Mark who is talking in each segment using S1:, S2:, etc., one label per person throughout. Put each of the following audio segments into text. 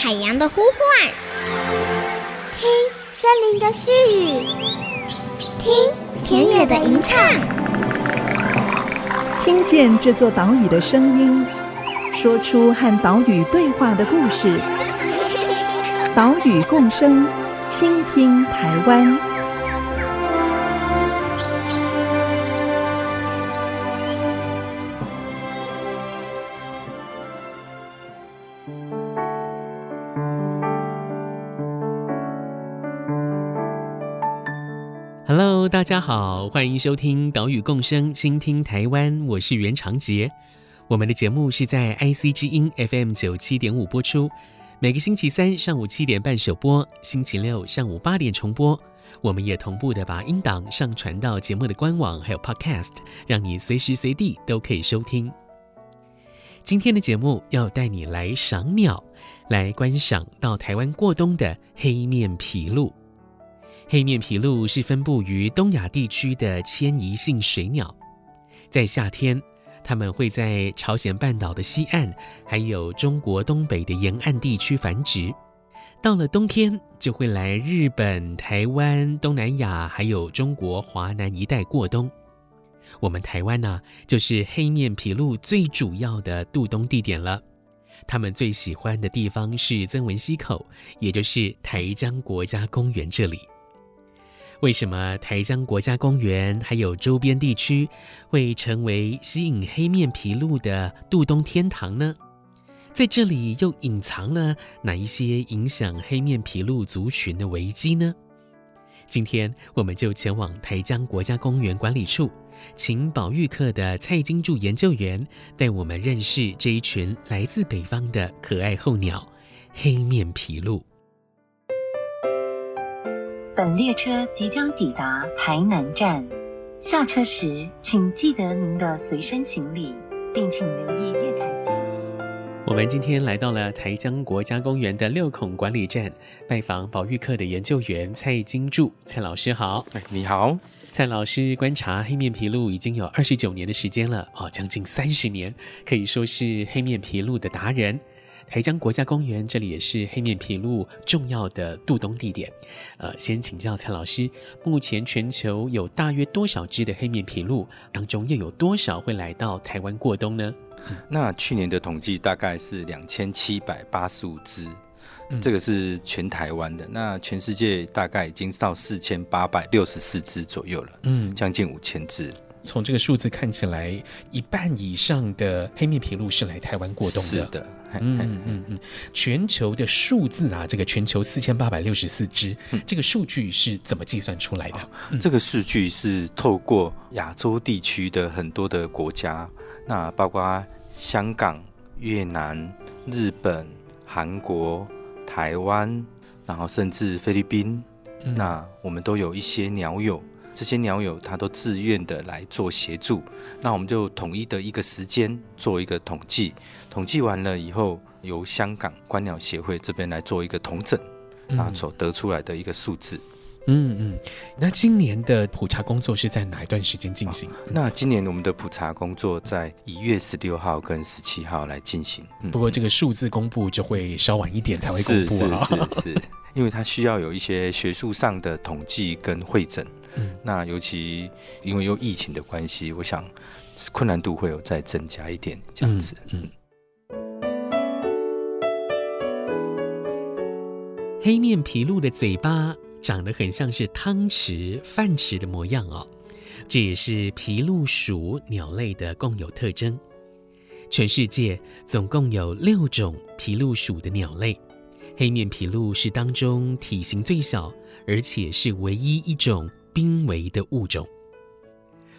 S1: 海洋的呼唤，听森林的絮语，听田野的吟唱，
S2: 听见这座岛屿的声音，说出和岛屿对话的故事。岛屿共生，倾听台
S3: 湾。大家好，欢迎收听《岛屿共生，倾听台湾》，我是袁长杰。我们的节目是在 IC 之音 FM 九七点五播出，每个星期三上午七点半首播，星期六上午八点重播。我们也同步的把音档上传到节目的官网，还有 Podcast，让你随时随地都可以收听。今天的节目要带你来赏鸟，来观赏到台湾过冬的黑面琵鹭。黑面琵鹭是分布于东亚地区的迁移性水鸟，在夏天，它们会在朝鲜半岛的西岸，还有中国东北的沿岸地区繁殖。到了冬天，就会来日本、台湾、东南亚，还有中国华南一带过冬。我们台湾呢、就是黑面琵鹭最主要的渡冬地点了。他们最喜欢的地方是曾文溪口，也就是台江国家公园这里。为什么台江国家公园还有周边地区会成为吸引黑面琵鹭的渡冬天堂呢？在这里又隐藏了哪一些影响黑面琵鹭族群的危机呢？今天我们就前往台江国家公园管理处，请保育课的蔡金柱研究员带我们认识这一群来自北方的可爱候鸟——黑面琵鹭。
S4: 本列车即将抵达台南站，下车时请记得您的随身行李，并请留意月台间隙。
S3: 我们今天来到了台江国家公园的六孔管理站，拜访保育课的研究员蔡金柱。蔡老师好。
S5: 哎，你好。
S3: 蔡老师观察黑面琵鹭已经有二十九年的时间了，哦，将近三十年，可以说是黑面琵鹭的达人。台江国家公园这里也是黑面琵鹭重要的渡冬地点。呃，先请教蔡老师，目前全球有大约多少只的黑面琵鹭？当中又有多少会来到台湾过冬呢？
S5: 那去年的统计大概是两千七百八十五只，这个是全台湾的。那全世界大概已经到四千八百六十四只左右了，嗯，将近五千只。
S3: 从这个数字看起来，一半以上的黑面琵鹭是来台湾过冬的。
S5: 是的，
S3: 嗯嗯嗯。全球的数字啊，这个全球四千八百六十四只，这个数据是怎么计算出来的？
S5: 哦、这个数据是透过亚洲地区的很多的国家，那包括香港、越南、日本、韩国、台湾，然后甚至菲律宾，嗯、那我们都有一些鸟友。这些鸟友他都自愿的来做协助，那我们就统一的一个时间做一个统计，统计完了以后，由香港观鸟协会这边来做一个统整，那所得出来的一个数字。
S3: 嗯嗯，那今年的普查工作是在哪一段时间进行？
S5: 那今年我们的普查工作在一月十六号跟十七号来进行。
S3: 不过这个数字公布就会稍晚一点才会公布啊，
S5: 是是是，是，因为它需要有一些学术上的统计跟会诊。嗯，那尤其因为有疫情的关系，我想困难度会有再增加一点这样子。嗯，
S3: 黑面琵鹭的嘴巴长得很像是汤匙、饭匙的模样哦，这也是琵鹭属鸟类的共有特征。全世界总共有六种琵鹭属的鸟类，黑面琵鹭是当中体型最小，而且是唯一一种。濒危的物种。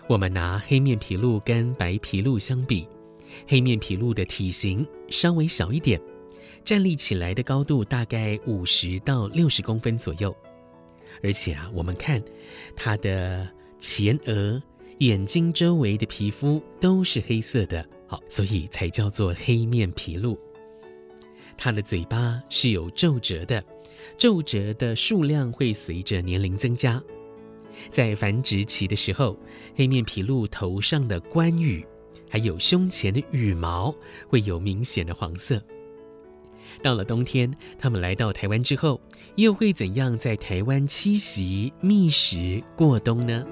S3: 我们拿黑面琵鹭跟白琵鹭相比，黑面琵鹭的体型稍微小一点，站立起来的高度大概五十到六十公分左右。而且啊，我们看它的前额、眼睛周围的皮肤都是黑色的，好，所以才叫做黑面琵鹭。它的嘴巴是有皱褶的，皱褶的数量会随着年龄增加。在繁殖期的时候，黑面琵鹭头上的冠羽，还有胸前的羽毛会有明显的黄色。到了冬天，他们来到台湾之后，又会怎样在台湾栖息、觅食、过冬呢？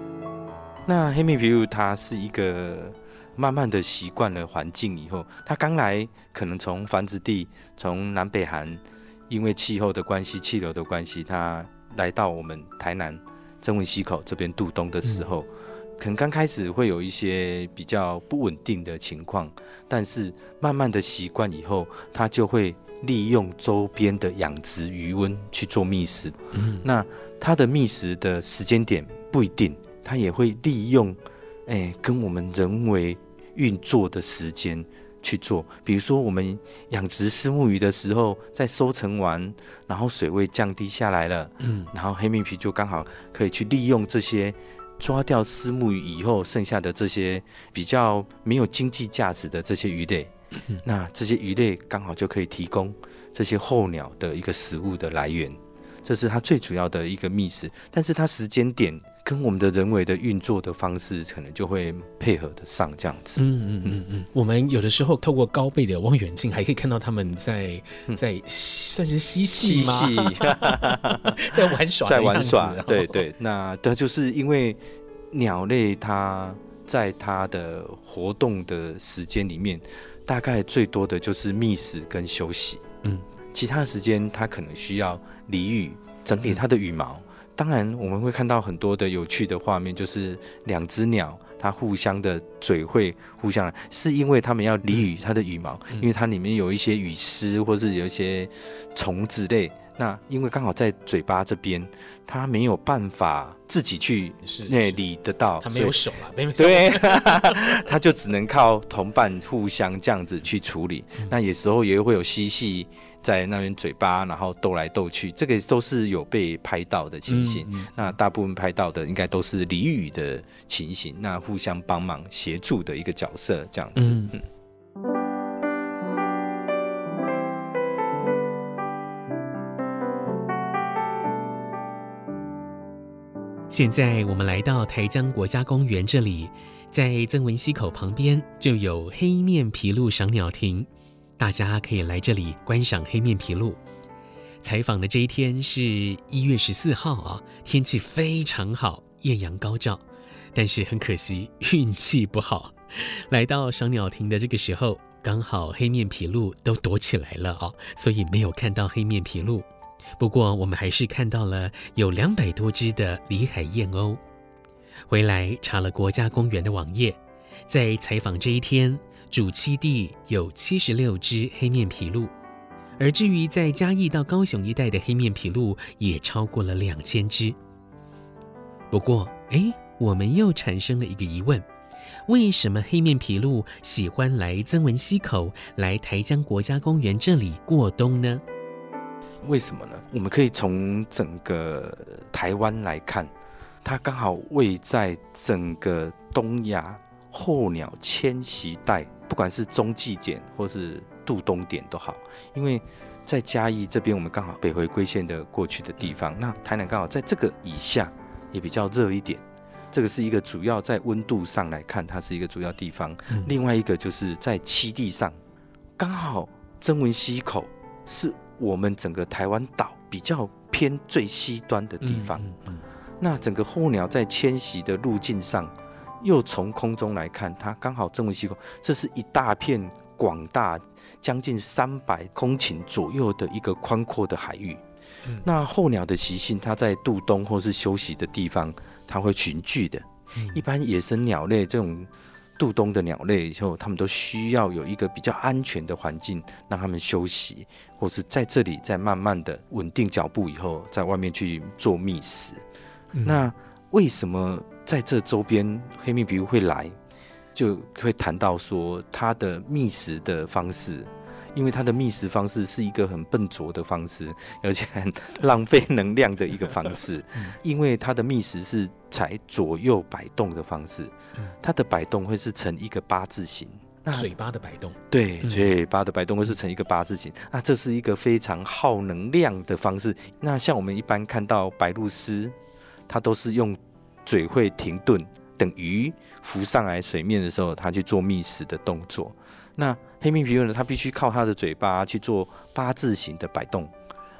S5: 那黑面琵鹭它是一个慢慢的习惯了环境以后，它刚来可能从繁殖地，从南北韩，因为气候的关系、气流的关系，它来到我们台南曾文溪口这边度冬的时候。嗯可能刚开始会有一些比较不稳定的情况，但是慢慢的习惯以后，它就会利用周边的养殖余温去做觅食。嗯，那它的觅食的时间点不一定，它也会利用，哎，跟我们人为运作的时间去做。比如说我们养殖虱目鱼的时候，在收成完，然后水位降低下来了，嗯，然后黑面皮就刚好可以去利用这些。抓掉虱目鱼以后，剩下的这些比较没有经济价值的这些鱼类，那这些鱼类刚好就可以提供这些候鸟的一个食物的来源，这是它最主要的一个觅食。但是它时间点跟我们的人为的运作的方式，可能就会配合得上这样子。
S3: 嗯嗯嗯嗯。我们有的时候透过高倍的望远镜，还可以看到他们在在算是嬉戏吗？
S5: 嬉戏
S3: 在玩耍，
S5: 在玩耍。对对，那它就是因为鸟类它在它的活动的时间里面，大概最多的就是觅食跟休息。嗯，其他的时间它可能需要理羽，整理它的羽毛。当然，我们会看到很多的有趣的画面，就是两只鸟它互相的嘴会互相，是因为它们要理羽它的羽毛，因为它里面有一些羽丝或是有一些虫子类。那因为刚好在嘴巴这边，他没有办法自己去那理得到，
S3: 他没有手啊，没有手，
S5: 对，他就只能靠同伴互相这样子去处理。嗯、那有时候也会有嬉戏在那边嘴巴，然后斗来斗去，这个都是有被拍到的情形。嗯嗯、那大部分拍到的应该都是俚语的情形，那互相帮忙协助的一个角色这样子。嗯。
S3: 现在我们来到台江国家公园这里，在曾文溪口旁边就有黑面琵鹭赏鸟亭，大家可以来这里观赏黑面琵鹭。采访的这一天是一月十四号啊，天气非常好，艳阳高照，但是很可惜运气不好，来到赏鸟亭的这个时候，刚好黑面琵鹭都躲起来了啊，所以没有看到黑面琵鹭。不过，我们还是看到了有两百多只的里海燕鸥。回来查了国家公园的网页，在采访这一天，主栖地有七十六只黑面琵鹭，而至于在嘉义到高雄一带的黑面琵鹭，也超过了两千只。不过，哎，我们又产生了一个疑问：为什么黑面琵鹭喜欢来曾文溪口、来台江国家公园这里过冬呢？
S5: 为什么呢？我们可以从整个台湾来看，它刚好位在整个东亚候鸟迁徙带，不管是中继点或是渡冬点都好。因为在嘉义这边，我们刚好北回归线的过去的地方，那台南刚好在这个以下，也比较热一点。这个是一个主要在温度上来看，它是一个主要地方。另外一个就是在栖地上，刚好曾文溪口是。我们整个台湾岛比较偏最西端的地方，嗯嗯嗯、那整个候鸟在迁徙的路径上，又从空中来看，它刚好曾文溪口，这是一大片广大将近三百公顷左右的一个宽阔的海域。嗯、那候鸟的习性，它在渡冬或是休息的地方，它会群聚的。嗯、一般野生鸟类这种。渡冬的鸟类以后，他们都需要有一个比较安全的环境，让他们休息，或是在这里再慢慢的稳定脚步以后，在外面去做觅食。嗯、那为什么在这周边黑面琵鹭会来，就会谈到说它的觅食的方式？因为它的觅食方式是一个很笨拙的方式，而且很浪费能量的一个方式。因为它的觅食是采左右摆动的方式，它的摆动会是呈一个八字形。那
S3: 嘴巴的摆动，
S5: 对，嘴巴的摆动会是呈一个八字形。那这是一个非常耗能量的方式。那像我们一般看到白鹭鸶，它都是用嘴会停顿，等鱼浮上来水面的时候，它去做觅食的动作。那黑面琵鹭呢，它必须靠它的嘴巴去做八字形的摆动，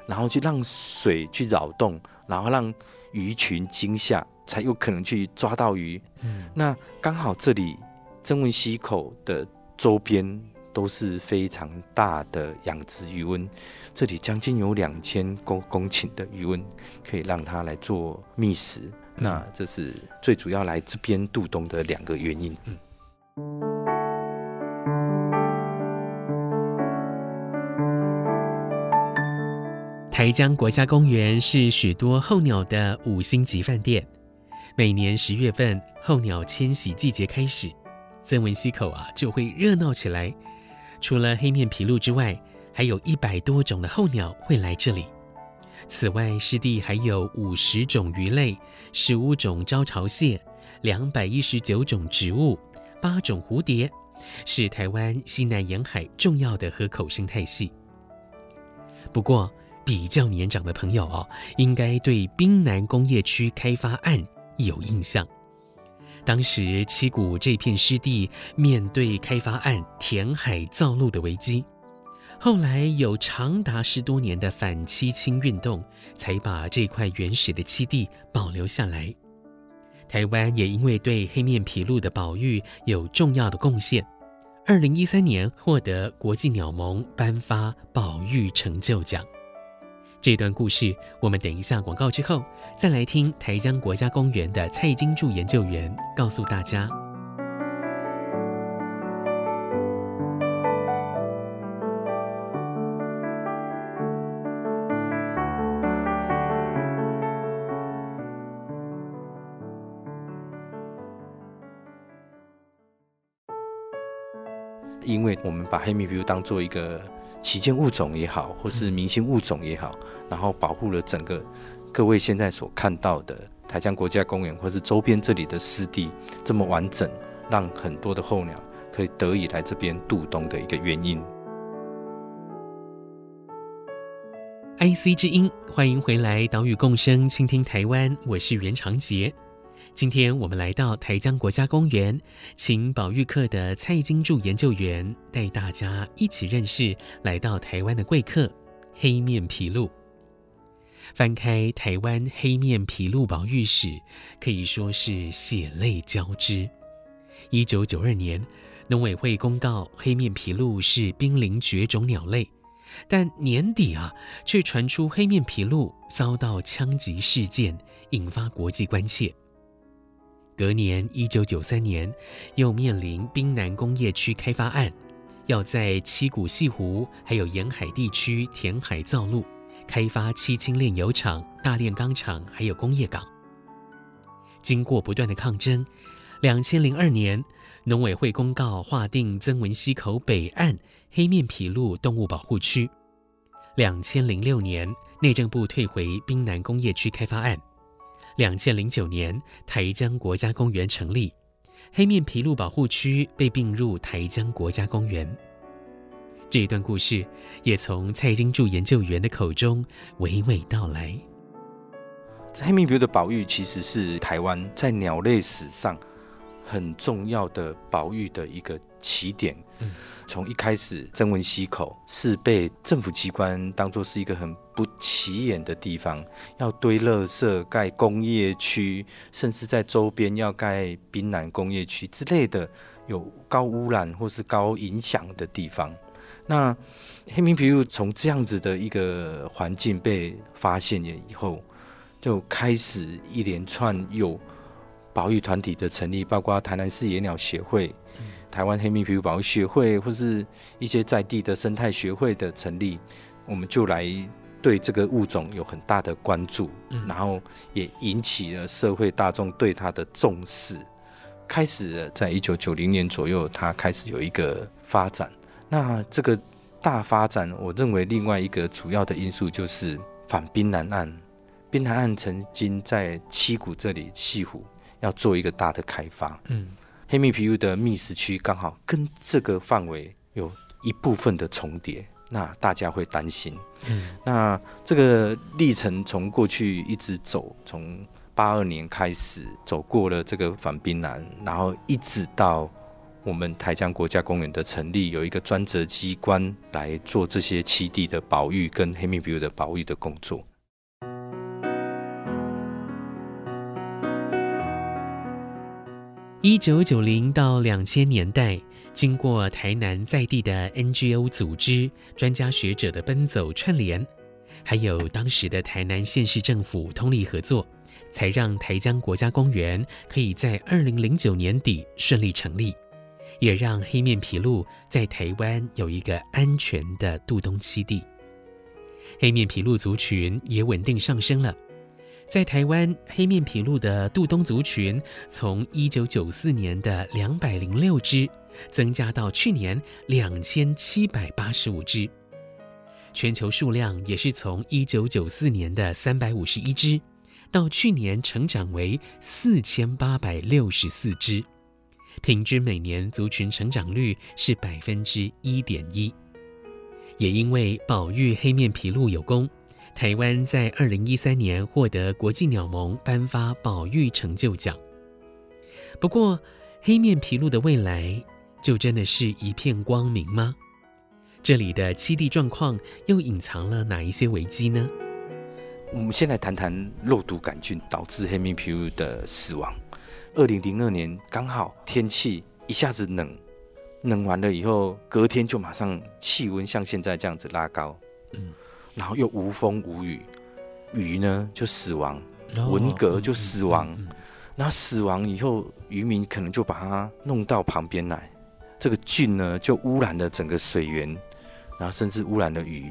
S5: 然后去让水去扰动，然后让鱼群惊吓，才有可能去抓到鱼。嗯，那刚好这里曾文溪口的周边都是非常大的养殖鱼温，这里将近有两千公公顷的鱼温，可以让它来做觅食。那这是最主要来这边渡冬的两个原因。嗯。
S3: 台江国家公园是许多候鸟的五星级饭店。每年十月份候鸟迁徙季节开始，曾文溪口啊就会热闹起来。除了黑面琵鹭之外，还有一百多种的候鸟会来这里。此外，湿地还有五十种鱼类、十五种招潮蟹、两百一十九种植物、八种蝴蝶，是台湾西南沿海重要的河口生态系。不过，比较年长的朋友哦，应该对滨南工业区开发案有印象。当时七股这片湿地面对开发案填海造陆的危机。后来有长达十多年的反栖青运动，才把这块原始的七地保留下来。台湾也因为对黑面琵鹭的保育有重要的贡献，二零一三年获得国际鸟盟颁发保育成就奖。这段故事我们等一下广告之后再来听台江国家公园的蔡金柱研究员告诉大家。
S5: 因为我们把黑面琵鹭当做一个旗舰物种也好，或是明星物种也好，然后保护了整个各位现在所看到的台江国家公园，或是周边这里的湿地这么完整，让很多的候鸟可以得以来这边度冬的一个原因。
S3: IC 之音，欢迎回来，岛屿共生，倾听台湾，我是袁长杰。今天我们来到台江国家公园，请保育课的蔡金柱研究员带大家一起认识来到台湾的贵客——黑面琵鹭。翻开台湾黑面琵鹭保育史，可以说是血泪交织。一九九二年，农委会公告黑面琵鹭是濒临绝种鸟类，但年底啊，却传出黑面琵鹭遭到枪击事件，引发国际关切。隔年，一九九三年，又面临滨南工业区开发案，要在七股潟湖还有沿海地区填海造陆，开发七轻炼油厂、大炼钢厂还有工业港。经过不断的抗争，两千零二年，农委会公告划定曾文溪口北岸黑面琵鹭动物保护区。两千零六年，内政部退回滨南工业区开发案。两千零九年，台江国家公园成立，黑面琵鹭保护区被并入台江国家公园。这一段故事也从蔡金柱研究员的口中娓娓道来。
S5: 黑面琵鹭的保育其实是台湾在鸟类史上很重要的保育的一个起点。从一开始，曾文溪口是被政府机关当作是一个很不起眼的地方，要堆垃圾、盖工业区，甚至在周边要盖滨南工业区之类的有高污染或是高影响的地方。那黑面琵鹭从这样子的一个环境被发现了以后，就开始一连串有保育团体的成立，包括台南市野鸟协会。台湾黑面琵鹭保护学会，或是一些在地的生态学会的成立，我们就来对这个物种有很大的关注，然后也引起了社会大众对它的重视。开始了在一九九零年左右，它开始有一个发展。那这个大发展，我认为另外一个主要的因素就是反滨南岸。滨南岸曾经在七股这里西湖要做一个大的开发，嗯。黑面琵鹭的觅食区刚好跟这个范围有一部分的重叠，那大家会担心。嗯，那这个历程从过去一直走，从八二年开始走过了这个反滨南，然后一直到我们台江国家公园的成立，有一个专责机关来做这些栖地的保育跟黑面琵鹭的保育的工作。
S3: 一九九零到两千年代，经过台南在地的 NGO 组织、专家学者的奔走串联，还有当时的台南县市政府通力合作，才让台江国家公园可以在二零零九年底顺利成立，也让黑面琵鹭在台湾有一个安全的渡冬栖地，黑面琵鹭族群也稳定上升了。在台湾，黑面琵鹭的渡冬族群从一九九四年的两百零六只，增加到去年两千七百八十五只。全球数量也是从一九九四年的三百五十一只，到去年成长为四千八百六十四只，平均每年族群成长率是百分之一点一。也因为保育黑面琵鹭有功。台湾在二零一三年获得国际鸟盟颁发保育成就奖。不过，黑面琵鹭的未来就真的是一片光明吗？这里的栖地状况又隐藏了哪一些危机呢？
S5: 我们先来谈谈肉毒杆菌导致黑面琵鹭的死亡。二零零二年刚好天气一下子冷，冷完了以后，隔天就马上气温像现在这样子拉高。嗯。然后又无风无雨，鱼呢就死亡，文革就死亡。那死亡以后，渔民可能就把它弄到旁边来，这个菌呢就污染了整个水源，然后甚至污染了鱼。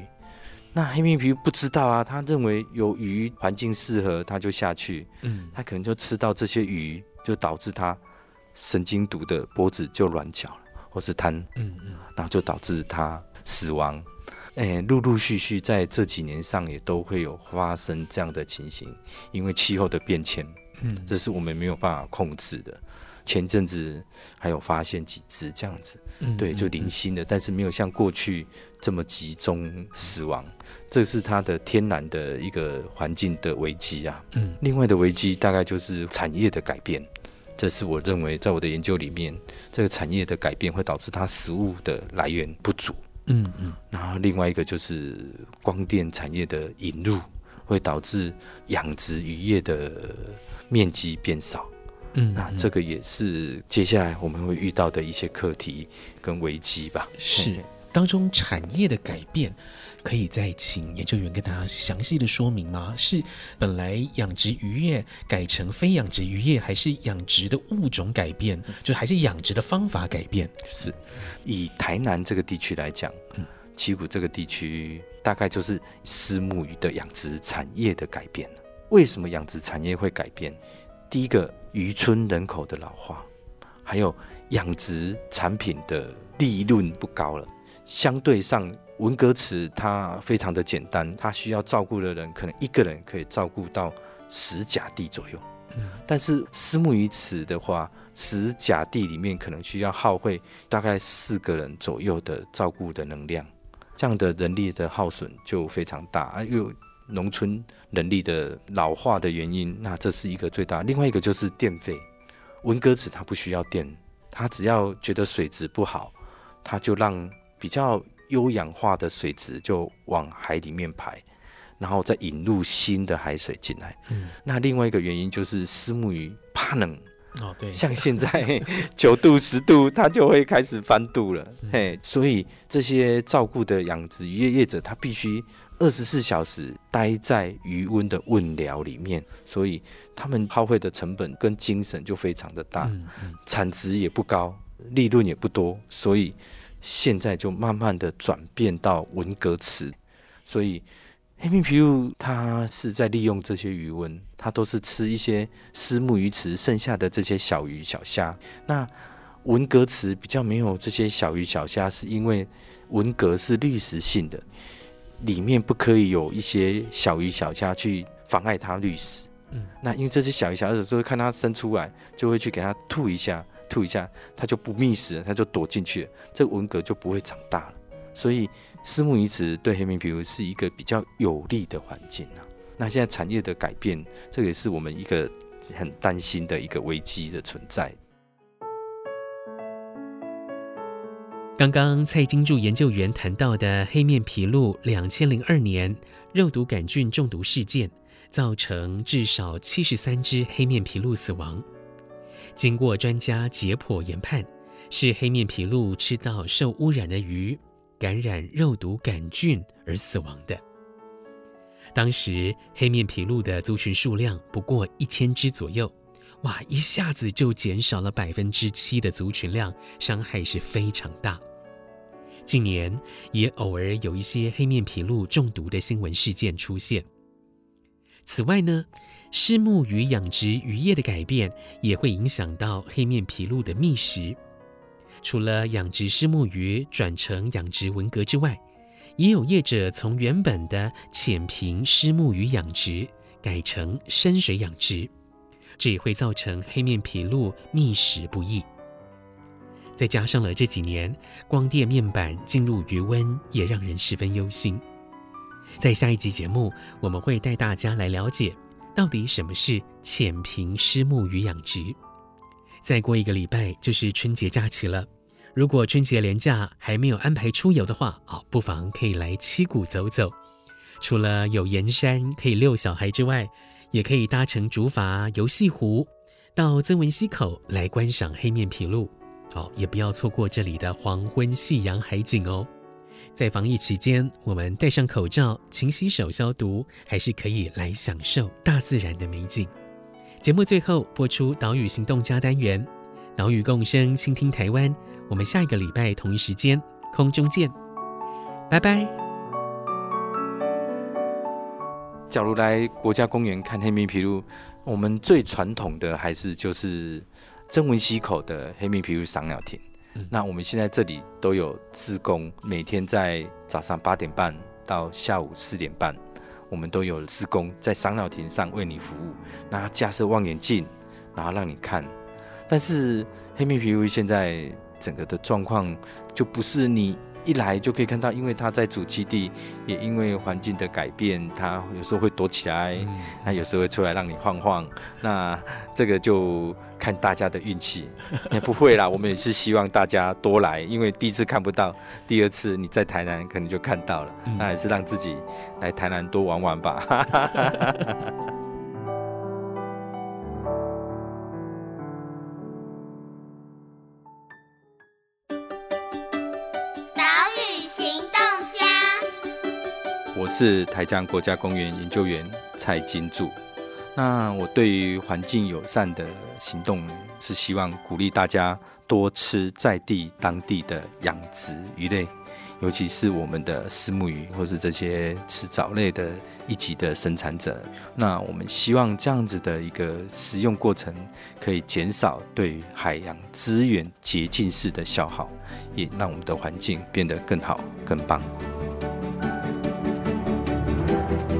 S5: 那黑面琵鹭不知道啊，他认为有鱼环境适合，他就下去。嗯，他可能就吃到这些鱼，就导致他神经毒的脖子就软脚了，或是瘫。嗯嗯，然后就导致他死亡。哎，陆陆续续在这几年上也都会有发生这样的情形，因为气候的变迁，嗯，这是我们没有办法控制的。前阵子还有发现几只这样子，嗯、对，就零星的，但是没有像过去这么集中死亡，这是它的天然的一个环境的危机啊。嗯，另外的危机大概就是产业的改变，这是我认为在我的研究里面，这个产业的改变会导致它食物的来源不足。嗯嗯，然后另外一个就是光电产业的引入，会导致养殖渔业的面积变少。嗯，那这个也是接下来我们会遇到的一些课题跟危机吧。
S3: 是当中产业的改变。可以再请研究员跟大家详细的说明吗？是本来养殖渔业改成非养殖渔业，还是养殖的物种改变？就还是养殖的方法改变？
S5: 是以台南这个地区来讲，嗯，七股这个地区大概就是私目鱼的养殖产业的改变。为什么养殖产业会改变？第一个，渔村人口的老化，还有养殖产品的利润不高了，相对上。文革词它非常的简单，它需要照顾的人可能一个人可以照顾到十甲地左右。嗯，但是虱目鱼池的话，十甲地里面可能需要耗费大概四个人左右的照顾的能量，这样的人力的耗损就非常大。啊，又农村人力的老化的原因，那这是一个最大。另外一个就是电费，文革池它不需要电，它只要觉得水质不好，它就让比较。优氧化的水质就往海里面排，然后再引入新的海水进来。嗯，那另外一个原因就是丝木鱼怕冷哦，对，像现在九度十度，它就会开始翻肚了。嗯、嘿，所以这些照顾的养殖渔业业者，他必须二十四小时待在鱼温的温疗里面，所以他们耗费的成本跟精神就非常的大，嗯嗯、产值也不高，利润也不多，所以。现在就慢慢的转变到文革池，所以黑面琵鹭它是在利用这些鱼纹，它都是吃一些虱目鱼池剩下的这些小鱼小虾。那文革池比较没有这些小鱼小虾，是因为文革是滤食性的，里面不可以有一些小鱼小虾去妨碍它滤食。嗯，那因为这些小鱼小虾有时候看它生出来，就会去给它吐一下。吐一下，它就不觅食了，它就躲进去了，这文蛤就不会长大了。所以，虱目鱼池对黑面琵鹭是一个比较有利的环境啊。那现在产业的改变，这也是我们一个很担心的一个危机的存在。
S3: 刚刚蔡金柱研究员谈到的黑面琵鹭两千零二年肉毒杆菌中毒事件，造成至少七十三只黑面琵鹭死亡。经过专家解剖研判，是黑面琵鹭吃到受污染的鱼，感染肉毒杆菌而死亡的。当时黑面琵鹭的族群数量不过一千只左右，哇，一下子就减少了百分之七的族群量，伤害是非常大。近年也偶尔有一些黑面琵鹭中毒的新闻事件出现。此外呢，虱目鱼养殖渔业的改变也会影响到黑面琵鹭的觅食。除了养殖虱目鱼转成养殖文蛤之外，也有业者从原本的浅平虱目鱼养殖改成深水养殖，这也会造成黑面琵鹭觅食不易。再加上了这几年光电面板进入余温，也让人十分忧心。在下一集节目，我们会带大家来了解到底什么是浅平虱目鱼养殖。再过一个礼拜就是春节假期了，如果春节连假还没有安排出游的话，啊，不妨可以来七股走走。除了有盐山可以遛小孩之外，也可以搭乘竹筏游西湖，到曾文溪口来观赏黑面琵鹭。哦，也不要错过这里的黄昏夕阳海景哦。在防疫期间，我们戴上口罩、勤洗手、消毒，还是可以来享受大自然的美景。节目最后播出岛屿行动家单元，岛屿共生，倾听台湾。我们下一个礼拜同一时间空中见，拜拜。
S5: 假如来国家公园看黑面琵鹭，我们最传统的还是就是。曾文溪口的黑面琵鹭赏鸟亭，那我们现在这里都有自工，每天在早上八点半到下午四点半，我们都有自工在商鸟亭上为你服务，那架设望远镜，然后让你看。但是黑面琵鹭现在整个的状况就不是你。一来就可以看到，因为它在主基地，也因为环境的改变，它有时候会躲起来，那、嗯、有时候会出来让你晃晃。那这个就看大家的运气，也不会啦。我们也是希望大家多来，因为第一次看不到，第二次你在台南可能就看到了。嗯、那还是让自己来台南多玩玩吧。是台江国家公园研究员蔡金柱。那我对于环境友善的行动，是希望鼓励大家多吃在地当地的养殖鱼类，尤其是我们的虱目鱼，或是这些吃藻类的一级的生产者。那我们希望这样子的一个食用过程，可以减少对海洋资源洁净式的消耗，也让我们的环境变得更好、更棒。